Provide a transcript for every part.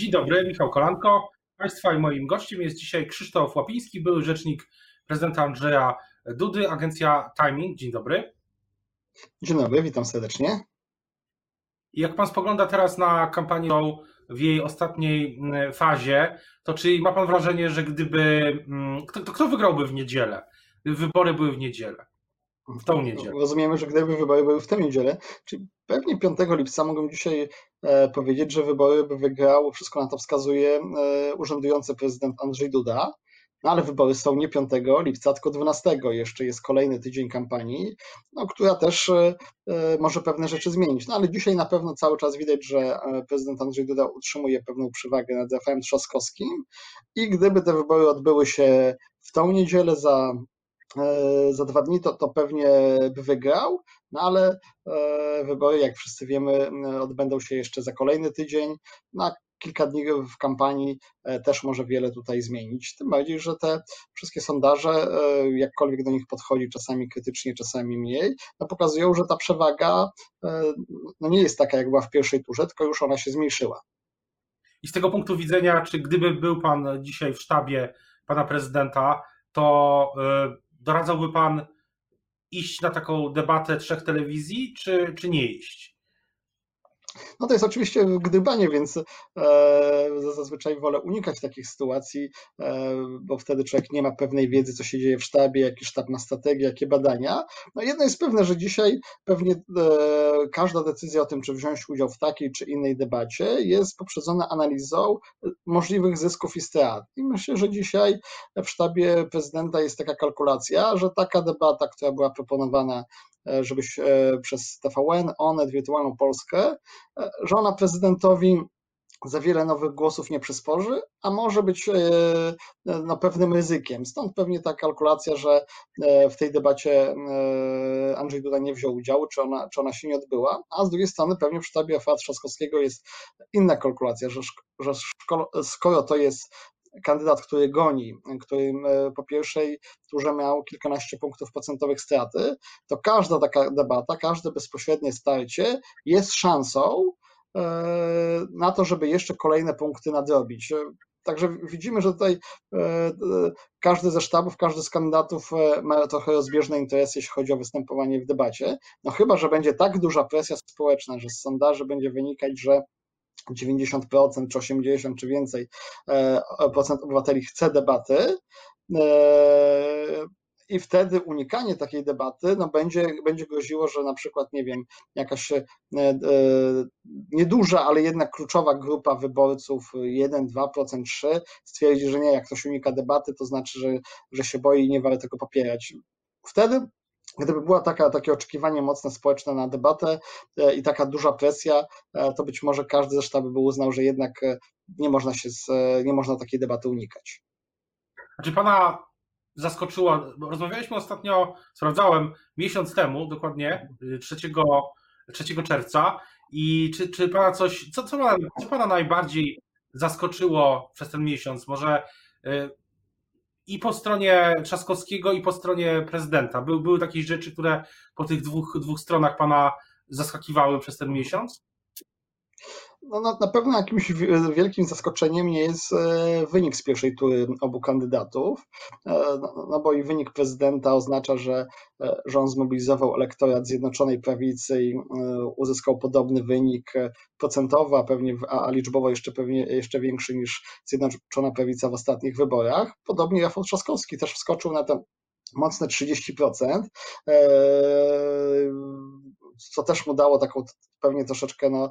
Dzień dobry, Michał Kolanko. Państwa i moim gościem jest dzisiaj Krzysztof Łapiński, były rzecznik prezydenta Andrzeja Dudy, agencja Timing. Dzień dobry. Dzień dobry, witam serdecznie. Jak pan spogląda teraz na kampanię w jej ostatniej mm, fazie, to czy ma pan wrażenie, że gdyby. Mm, kto, kto wygrałby w niedzielę? Gdyby wybory były w niedzielę? W tą niedzielę. Rozumiemy, że gdyby wybory były w tę niedzielę, czyli pewnie 5 lipca mogą dzisiaj e, powiedzieć, że wybory by wygrał, wszystko na to wskazuje, e, urzędujący prezydent Andrzej Duda. No ale wybory są nie 5 lipca, tylko 12. Jeszcze jest kolejny tydzień kampanii, no, która też e, może pewne rzeczy zmienić. No ale dzisiaj na pewno cały czas widać, że prezydent Andrzej Duda utrzymuje pewną przewagę nad Rafałem Trzaskowskim i gdyby te wybory odbyły się w tą niedzielę za za dwa dni, to, to pewnie by wygrał, no ale e, wybory, jak wszyscy wiemy, odbędą się jeszcze za kolejny tydzień. Na kilka dni w kampanii e, też może wiele tutaj zmienić. Tym bardziej, że te wszystkie sondaże, jakkolwiek do nich podchodzi, czasami krytycznie, czasami mniej, no pokazują, że ta przewaga no nie jest taka, jak była w pierwszej turze, tylko już ona się zmniejszyła. I z tego punktu widzenia, czy gdyby był pan dzisiaj w sztabie pana prezydenta, to doradzałby pan iść na taką debatę trzech telewizji, czy, czy nie iść? No to jest oczywiście gdybanie, więc e, zazwyczaj wolę unikać takich sytuacji, e, bo wtedy człowiek nie ma pewnej wiedzy, co się dzieje w sztabie, jaki sztab ma strategię, jakie badania. No jedno jest pewne, że dzisiaj pewnie e, każda decyzja o tym, czy wziąć udział w takiej czy innej debacie, jest poprzedzona analizą możliwych zysków i strat. I myślę, że dzisiaj w sztabie prezydenta jest taka kalkulacja, że taka debata, która była proponowana żebyś e, przez TVN, Onet, Wirtualną Polskę, e, że ona prezydentowi za wiele nowych głosów nie przysporzy, a może być no, pewnym ryzykiem. Stąd pewnie ta kalkulacja, że w tej debacie Andrzej Duda nie wziął udziału, czy ona, czy ona się nie odbyła, a z drugiej strony pewnie w sztabie Afra Trzaskowskiego jest inna kalkulacja, że, że skoro to jest kandydat, który goni, który e, po pierwszej turze miał kilkanaście punktów procentowych straty, to każda taka debata, każde bezpośrednie starcie jest szansą e, na to, żeby jeszcze kolejne punkty nadrobić. Także widzimy, że tutaj e, każdy ze sztabów, każdy z kandydatów ma trochę rozbieżne interesy, jeśli chodzi o występowanie w debacie. No chyba, że będzie tak duża presja społeczna, że z sondaży będzie wynikać, że 90% czy 80% czy więcej e, procent obywateli chce debaty. E, I wtedy unikanie takiej debaty no będzie, będzie groziło, że na przykład, nie wiem, jakaś e, nieduża, ale jednak kluczowa grupa wyborców, 1, 2%, 3%, stwierdzi, że nie, jak ktoś unika debaty, to znaczy, że, że się boi i nie warto tego popierać. Wtedy Gdyby była taka, takie oczekiwanie mocne społeczne na debatę e, i taka duża presja, e, to być może każdy ze sztabu by uznał, że jednak e, nie można, się z, nie można takiej debaty unikać. Czy pana zaskoczyło, rozmawialiśmy ostatnio, sprawdzałem miesiąc temu, dokładnie 3, 3 czerwca i czy, czy pana coś, co, co, pana, co pana najbardziej zaskoczyło przez ten miesiąc? Może i po stronie Trzaskowskiego, i po stronie prezydenta. Były, były takie rzeczy, które po tych dwóch, dwóch stronach pana zaskakiwały przez ten miesiąc? No, na, na pewno jakimś wielkim zaskoczeniem nie jest e, wynik z pierwszej tury obu kandydatów, e, no, no bo i wynik prezydenta oznacza, że e, rząd zmobilizował elektorat Zjednoczonej Prawicy i uzyskał podobny wynik procentowy, a pewnie a liczbowo jeszcze pewnie jeszcze większy niż Zjednoczona Prawica w ostatnich wyborach. Podobnie Rafał Trzaskowski też wskoczył na te mocne 30% co też mu dało taką pewnie troszeczkę no,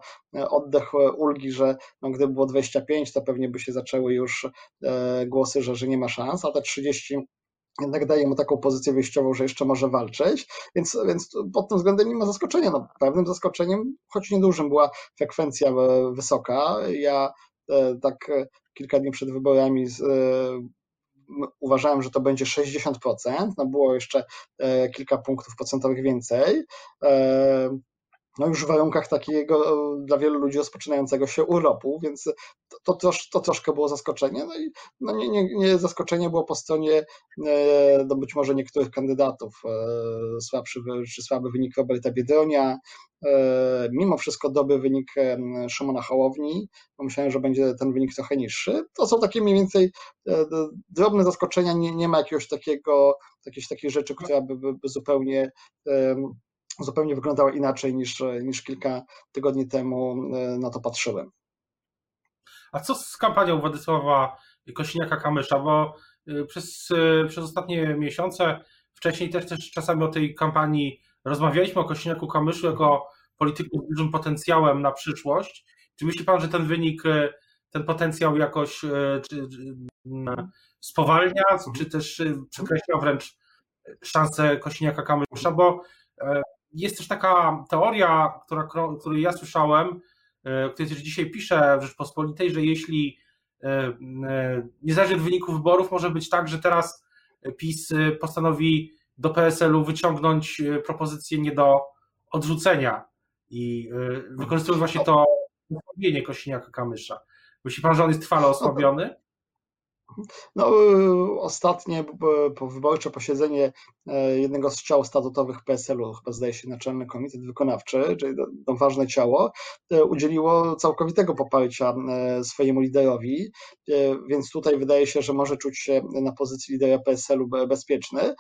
oddech e, ulgi, że no, gdyby było 25, to pewnie by się zaczęły już e, głosy, że, że nie ma szans, a te 30 jednak daje mu taką pozycję wyjściową, że jeszcze może walczyć, więc, więc pod tym względem nie ma zaskoczenia. No, pewnym zaskoczeniem, choć niedużym, była frekwencja e, wysoka. Ja tak kilka dni przed wyborami uważałem, że to będzie 60%, no było jeszcze kilka punktów procentowych więcej. No już w warunkach takiego dla wielu ludzi rozpoczynającego się urlopu, więc to, to, to troszkę było zaskoczenie. No i no nie, nie, nie zaskoczenie było po stronie no być może niektórych kandydatów. Słabszy czy słaby wynik Roberta Biedronia, mimo wszystko dobry wynik Szymona Hołowni, myślałem, że będzie ten wynik trochę niższy. To są takie mniej więcej drobne zaskoczenia, nie, nie ma jakiegoś takiego, jakiejś takiej rzeczy, która by, by, by zupełnie zupełnie wyglądała inaczej niż, niż kilka tygodni temu e, na to patrzyłem. A co z kampanią Władysława Kosiniaka-Kamysza? Bo e, przez, e, przez ostatnie miesiące, wcześniej też, też czasami o tej kampanii rozmawialiśmy o Kosiniaku-Kamyszu jako polityku z dużym potencjałem na przyszłość. Czy myśli Pan, że ten wynik, ten potencjał jakoś czy, spowalnia, czy też przekreśla wręcz szanse Kosiniaka-Kamysza? Bo jest też taka teoria, która, której ja słyszałem, e, której też dzisiaj piszę w Rzeczpospolitej, że jeśli e, e, niezależnie od wyniku wyborów może być tak, że teraz PiS postanowi do PSL-u wyciągnąć propozycję nie do odrzucenia i wykorzystując właśnie to osłabienie Kośniaka-Kamysza. Myśli pan, że on jest trwale osłabiony? No, ostatnie wyborcze posiedzenie e, jednego z ciał statutowych PSL-u, chyba zdaje się Naczelny Komitet Wykonawczy, czyli to ważne ciało, e, udzieliło całkowitego poparcia e, swojemu liderowi, więc tutaj wydaje się, że może czuć się na pozycji lidera PSL-u bezpieczny.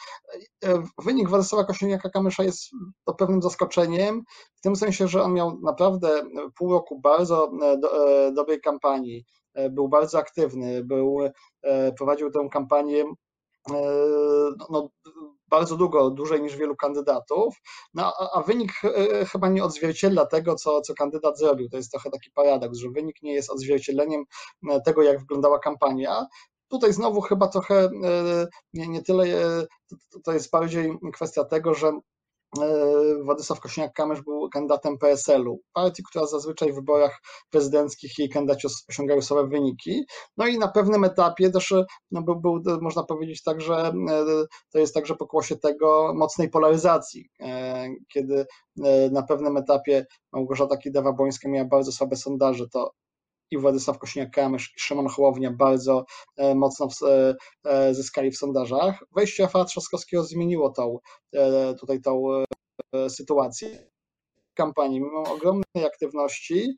Wynik Władysława Kośniaka-Kamysza jest to pewnym zaskoczeniem, w tym sensie, że on miał naprawdę pół roku bardzo do, dobrej kampanii, był bardzo aktywny, był, e, prowadził tę kampanię e, no, no, bardzo długo, dłużej niż wielu kandydatów, no, a, wynik chyba nie odzwierciedla tego, co, co kandydat zrobił. To jest trochę taki paradoks, że wynik nie jest odzwierciedleniem tego, jak wyglądała kampania. Tutaj znowu chyba trochę nie, nie tyle, to jest bardziej kwestia tego, że E, Władysław Kośniak-Kamysz był kandydatem PSL-u, partii, która zazwyczaj w wyborach prezydenckich jej kandydaci osiągają słabe wyniki. No i na pewnym etapie też no, był, był, można powiedzieć tak, że e, to jest także pokłosie tego mocnej polaryzacji, e, kiedy na pewnym etapie Małgorzata Kidawa-Bońska miała bardzo słabe sondaże, to i Władysław Kośniak-Kamysz i Szymon Hołownia bardzo e, mocno e, e, zyskali w sondażach. Wejście Rafała Trzaskowskiego zmieniło tą, tutaj tą sytuację kampanii, mimo ogromnej aktywności,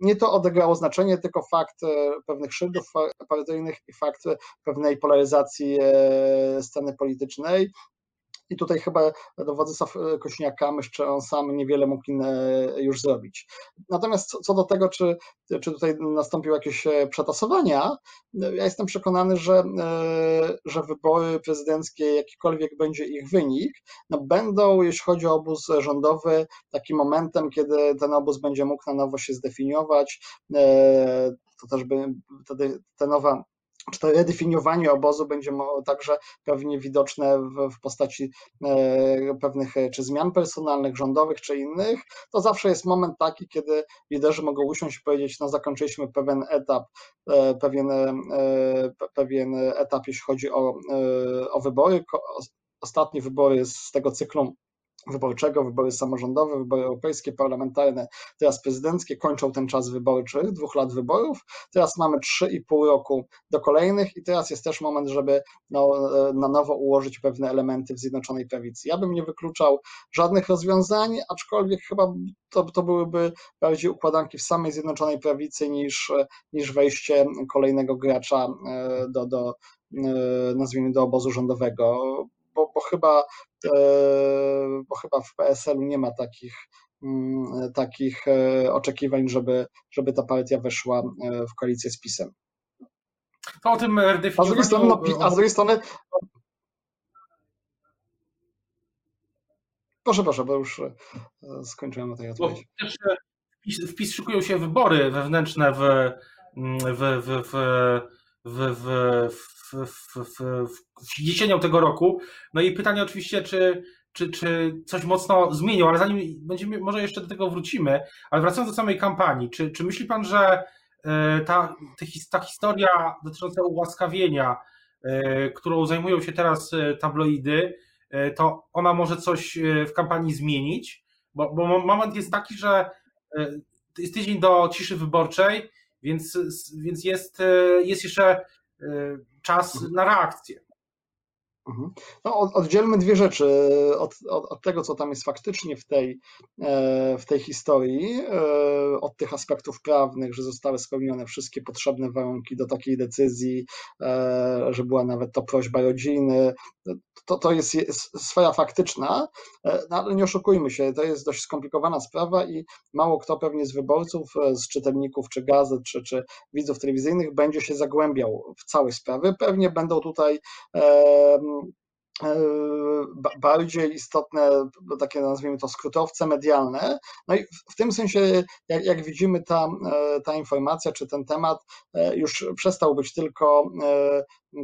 nie to odegrało znaczenie, tylko fakt pewnych szyldów partyjnych i fakt pewnej polaryzacji sceny politycznej. I tutaj chyba Władysław e, Kośniak-Kamysz, czy on sam niewiele mógł już zrobić. Natomiast co do tego, czy, czy tutaj nastąpiły jakieś e, przetasowania, ja jestem przekonany, że, e, że wybory prezydenckie, jakikolwiek będzie ich wynik, no będą, jeśli chodzi o obóz rządowy, takim momentem, kiedy ten obóz będzie mógł na nowo się zdefiniować. To też by wtedy ta nowa czy to redefiniowanie obozu będzie także pewnie widoczne w, w postaci e, pewnych e, czy zmian personalnych, rządowych, czy innych, to zawsze jest moment taki, kiedy liderzy mogą usiąść i powiedzieć, no zakończyliśmy pewien etap, e, pewien, pewien etap, jeśli chodzi o, o wybory. Ostatnie wybory z tego cyklu wyborczego, wybory samorządowe, wybory europejskie, parlamentarne, teraz prezydenckie, kończą ten czas wyborczy, dwóch lat wyborów. Teraz mamy trzy i pół roku do kolejnych i teraz jest też moment, żeby no, na nowo ułożyć pewne elementy w Zjednoczonej Prawicy. Ja bym nie wykluczał żadnych rozwiązań, aczkolwiek chyba to, to byłyby bardziej układanki w samej Zjednoczonej Prawicy niż, niż wejście kolejnego gracza e, do, do e, nazwijmy do obozu rządowego bo, bo, chyba, e, bo chyba w PSL-u nie ma takich, mm, takich e, oczekiwań, żeby, żeby ta partia weszła e, w koalicję z PiSem. To o tym a z drugiej strony, no, a z drugiej strony Proszę, proszę, bo już skończyłem o tej odpowiedzi. W PiS szykują się wybory wewnętrzne w, w, w, w, w, w, w, w, w, jesienią tego roku. No i pytanie oczywiście, czy, czy, czy coś mocno zmienił, ale zanim będziemy, może jeszcze do tego wrócimy, ale wracając do samej kampanii, czy, czy myśli Pan, że e, ta, ta historia dotycząca ułaskawienia, e, którą zajmują się teraz e, tabloidy, to ona może coś w kampanii zmienić? bo, bo moment jest taki, że jest tydzień do ciszy wyborczej, więc, więc jest, jest jeszcze czas na reakcję. Mhm. No, oddzielmy dwie rzeczy od, od, od, tego, co tam jest faktycznie w tej, e, w tej historii, e, od tych aspektów prawnych, że zostały spełnione wszystkie potrzebne warunki do takiej decyzji, e, że była nawet to prośba rodziny. To, to jest, jest sfera faktyczna, no, ale nie oszukujmy się, to jest dość skomplikowana sprawa i mało kto pewnie z wyborców, z czytelników, czy gazet, czy, czy widzów telewizyjnych będzie się zagłębiał w całe sprawy. Pewnie będą tutaj E, bardziej istotne, takie nazwijmy to skrótowce medialne. No i w tym sensie, jak, jak, widzimy, ta, e, ta informacja czy ten temat e, już przestał być tylko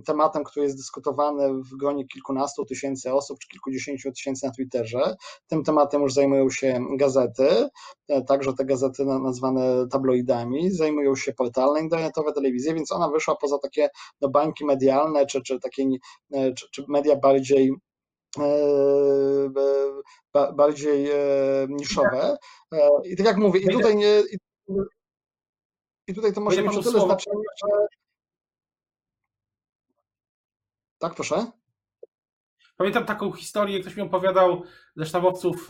tematem, który jest dyskutowany w gronie kilkunastu tysięcy osób czy kilkudziesięciu tysięcy na Twitterze. Tym tematem już zajmują się gazety, także te gazety nazwane tabloidami, zajmują się portale internetowe, telewizje, więc ona wyszła poza takie no, bańki medialne czy, czy takie czy, czy media bardziej bardziej e, bardziej e, niszowe. E, I tak jak mówię, i tutaj nie. I tutaj to może mieć o tyle znaczenie, że. Tak, proszę. Pamiętam taką historię, ktoś mi opowiadał ze sztabowców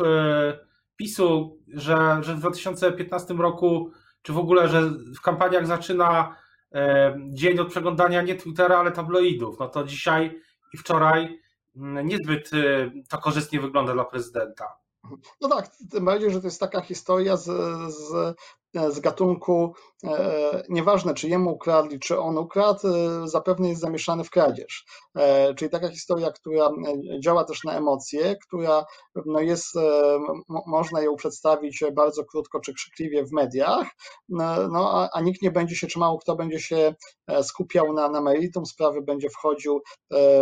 PiSu, że, że w 2015 roku, czy w ogóle, że w kampaniach zaczyna dzień od przeglądania nie Twittera, ale tabloidów. No to dzisiaj i wczoraj niezbyt y, to korzystnie wygląda dla prezydenta. No tak, tym bardziej, że to jest taka historia z, z z gatunku, e, nieważne czy jemu ukradli, czy on ukradł, e, zapewne jest zamieszany w kradzież. E, czyli taka historia, która działa też na emocje, która no jest, można ją przedstawić bardzo krótko czy krzykliwie w mediach, no, a, a nikt nie będzie się, czy mało kto będzie się skupiał na, na meritum sprawy, będzie wchodził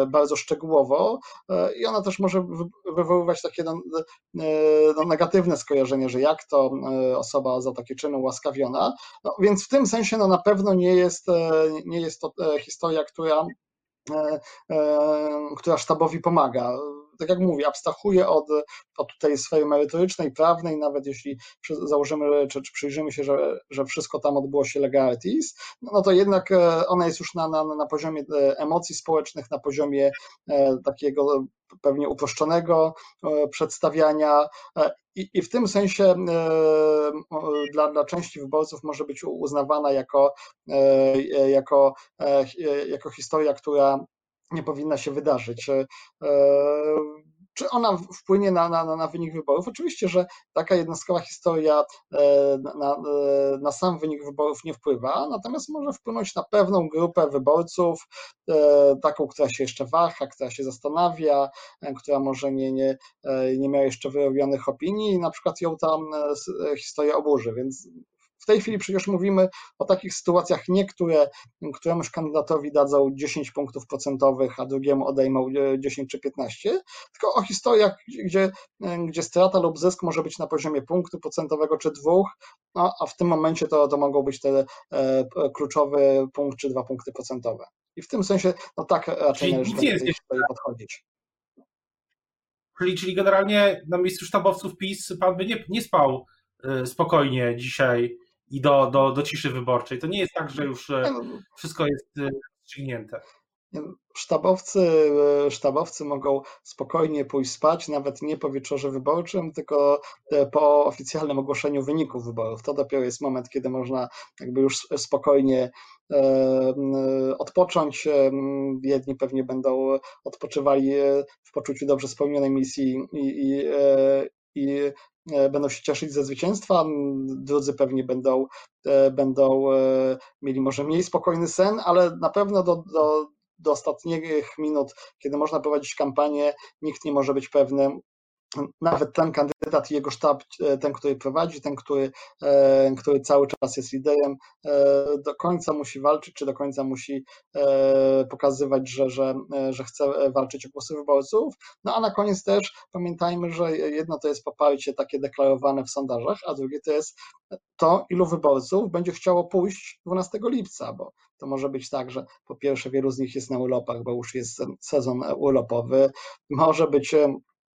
bardzo szczegółowo i ona też może wywoływać takie no, no, negatywne skojarzenie, że jak to osoba za takie czyny ułaskawiona. No, więc w tym sensie no, na pewno nie jest, e, nie jest to e, historia, która e, która sztabowi pomaga tak jak mówię, abstrahuję od, od tej swojej merytorycznej, prawnej, nawet jeśli założymy, czy, czy przyjrzymy się, że, że wszystko tam odbyło się legalities, no, no to jednak e, ona jest już na, na, na poziomie e, emocji społecznych, na poziomie e, takiego pewnie uproszczonego przedstawiania i, i w tym sensie dla, dla części wyborców może być uznawana jako, jako, jako historia, która nie powinna się wydarzyć. E, czy ona wpłynie na, na, na wynik wyborów? Oczywiście, że taka jednostkowa historia e, na, e, na, sam wynik wyborów nie wpływa, natomiast może wpłynąć na pewną grupę wyborców, taką, która się jeszcze waha, która się zastanawia, która może nie, nie, nie miała jeszcze wyrobionych opinii i na przykład ją ta historia oburzy, więc w tej chwili przecież mówimy o takich sytuacjach nie, które któremuś kandydatowi dadzą 10 punktów procentowych, a drugiemu odejmą 10 czy 15, tylko o historiach, gdzie, gdzie strata lub zysk może być na poziomie punktu procentowego czy dwóch, no, a w tym momencie to, to mogą być te e, kluczowy punkt czy dwa punkty procentowe. I w tym sensie, no tak raczej należy do tej historii podchodzić. Czyli, czyli generalnie na miejscu sztabowców PiS pan by nie, nie spał e, spokojnie dzisiaj i do, do, do ciszy wyborczej. To nie jest tak, że już e, no. wszystko jest e, ściągnięte. Sztabowcy, e, sztabowcy mogą spokojnie pójść spać, nawet nie po wieczorze wyborczym, tylko po oficjalnym ogłoszeniu wyników wyborów. To dopiero jest moment, kiedy można jakby już spokojnie odpocząć. Jedni pewnie będą odpoczywali w poczuciu dobrze spełnionej misji i, i, i będą się cieszyć ze zwycięstwa, drudzy pewnie będą, e, będą e, mieli może mniej spokojny sen, ale na pewno do, do, do ostatnich minut, kiedy można prowadzić kampanię, nikt nie może być pewny, nawet ten kandydat i jego sztab, e, ten, który prowadzi, ten, który, e, który cały czas jest liderem, e, do końca musi walczyć, czy do końca musi pokazywać, że, że, że chce walczyć o głosy wyborców. No a na koniec też pamiętajmy, że jedno to jest poparcie takie deklarowane w sondażach, a drugie to jest to, ilu wyborców będzie chciało pójść 12 lipca, bo to może być tak, że po pierwsze wielu z nich jest na urlopach, bo już jest sezon urlopowy, może być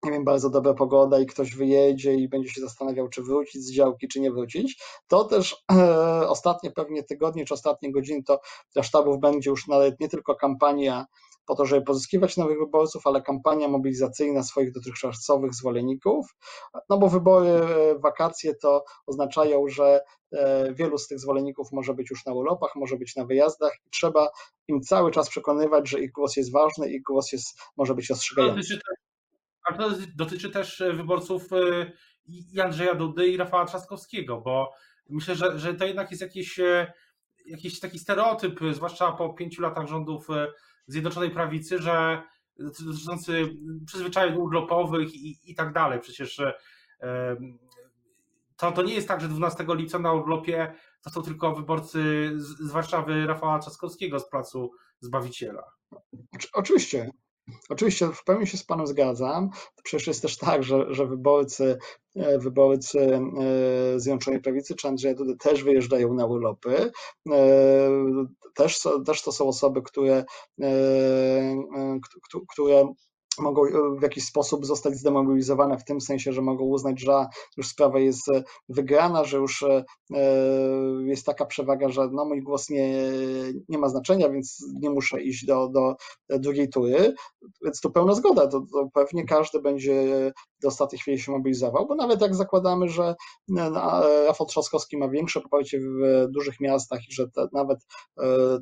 nie wiem, bardzo dobra pogoda i ktoś wyjedzie i będzie się zastanawiał, czy wrócić z działki, czy nie wrócić, to też e, ostatnie pewnie tygodnie, czy ostatnie godziny to dla sztabów będzie już nawet nie tylko kampania po to, żeby pozyskiwać nowych wyborców, ale kampania mobilizacyjna swoich dotychczasowych zwolenników, no bo wybory, e, wakacje to oznaczają, że e, wielu z tych zwolenników może być już na urlopach, może być na wyjazdach i trzeba im cały czas przekonywać, że ich głos jest ważny, ich głos jest, może być ostrzegający. A to dotyczy też e, wyborców i Andrzeja Dudy i Rafała Trzaskowskiego, bo myślę, że, że to jednak jest jakiś, jakiś taki stereotyp, zwłaszcza po pięciu latach rządów Zjednoczonej Prawicy, że dotyczący przyzwyczajeń urlopowych i, i tak dalej. Przecież to, to nie jest tak, że 12 lipca na urlopie to są tylko wyborcy z, z Warszawy Rafała Trzaskowskiego z Placu Zbawiciela. Oczywiście, Oczywiście w pełni się z Panem zgadzam. Przecież jest też tak, że, że wyborcy, e, wyborcy e, Zjednoczonej Prawicy czy Andrzeja Dudy też wyjeżdżają na urlopy. E, też, też to są osoby, które, które mogą e, w jakiś sposób zostać zdemobilizowane w tym sensie, że mogą uznać, że już sprawa jest e, wygrana, że już e, jest taka przewaga, że no mój głos nie, nie ma znaczenia, więc nie muszę iść do, do drugiej tury. Więc tu pełna zgoda, to, to pewnie każdy będzie do ostatniej chwili się mobilizował, bo nawet jak zakładamy, że Rafał Trzaskowski ma większe poparcie w dużych miastach i że te, nawet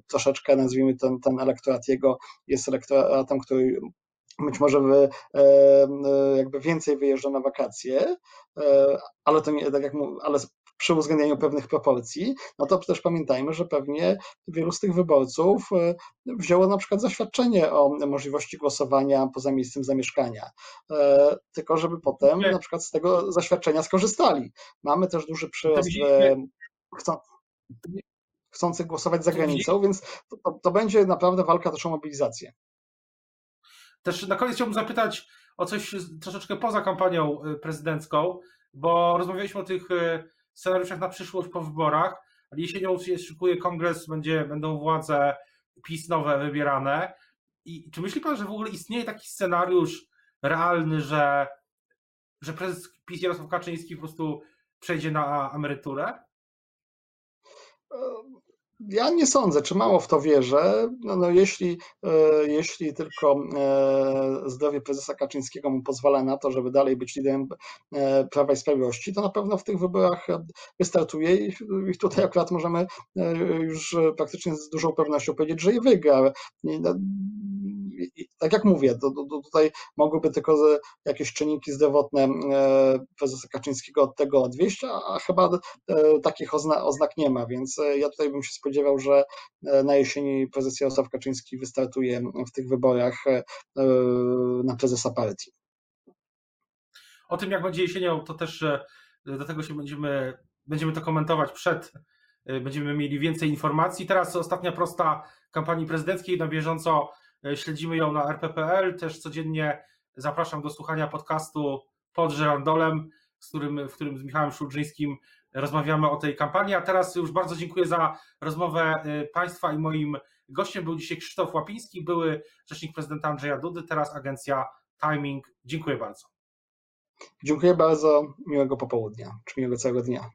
troszeczkę, nazwijmy ten, ten elektorat jego jest elektoratem, który być może wy, e, e, jakby więcej wyjeżdża na wakacje, e, ale to nie, tak jak mówię, ale przy uwzględnieniu pewnych proporcji, no to też pamiętajmy, że pewnie wielu z tych wyborców wzięło na przykład zaświadczenie o możliwości głosowania poza miejscem zamieszkania, tylko żeby potem na przykład z tego zaświadczenia skorzystali. Mamy też duży przyrost chcą, chcących głosować za granicą, więc to, to będzie naprawdę walka też o mobilizację. Też na koniec chciałbym zapytać o coś troszeczkę poza kampanią y, prezydencką, bo rozmawialiśmy o tych y, scenariuszach na przyszłość po wyborach, jesienią się szykuje kongres, będzie, będą władze PiS nowe wybierane. I czy myśli pan, że w ogóle istnieje taki scenariusz realny, że, że prezes PiS Jarosław Kaczyński po prostu przejdzie na emeryturę? Ja nie sądzę, czy mało w to wierzę. No, no jeśli, e, jeśli tylko e, zdrowie prezesa Kaczyńskiego mu pozwala na to, żeby dalej być liderem e, Prawa i Sprawiedliwości, to na pewno w tych wyborach wystartuje i tutaj akurat możemy już praktycznie z dużą pewnością powiedzieć, że i wygra. No, tak jak mówię, to tutaj mogłyby tylko jakieś czynniki zdrowotne e, prezesa Kaczyńskiego od tego odwieść, a chyba e, takich ozna, oznak nie ma, więc e, ja tutaj bym się spodziewał, że na jesieni prezes Jarosław Kaczyński wystartuje w tych wyborach na prezesa partii. O tym, jak będzie jesienią, to też do tego się będziemy, będziemy to komentować przed, będziemy mieli więcej informacji. Teraz ostatnia prosta kampanii prezydenckiej na bieżąco śledzimy ją na rp.pl. Też codziennie zapraszam do słuchania podcastu pod żerandolem, z którym, w którym z Michałem Szulżyńskim rozmawiamy o tej kampanii. A teraz już bardzo dziękuję za rozmowę e, Państwa i moim gościem był dzisiaj Krzysztof Łapiński, były rzecznik prezydenta Andrzeja Dudy, teraz agencja Timing. Dziękuję bardzo. Dziękuję bardzo, miłego popołudnia, czy miłego całego dnia.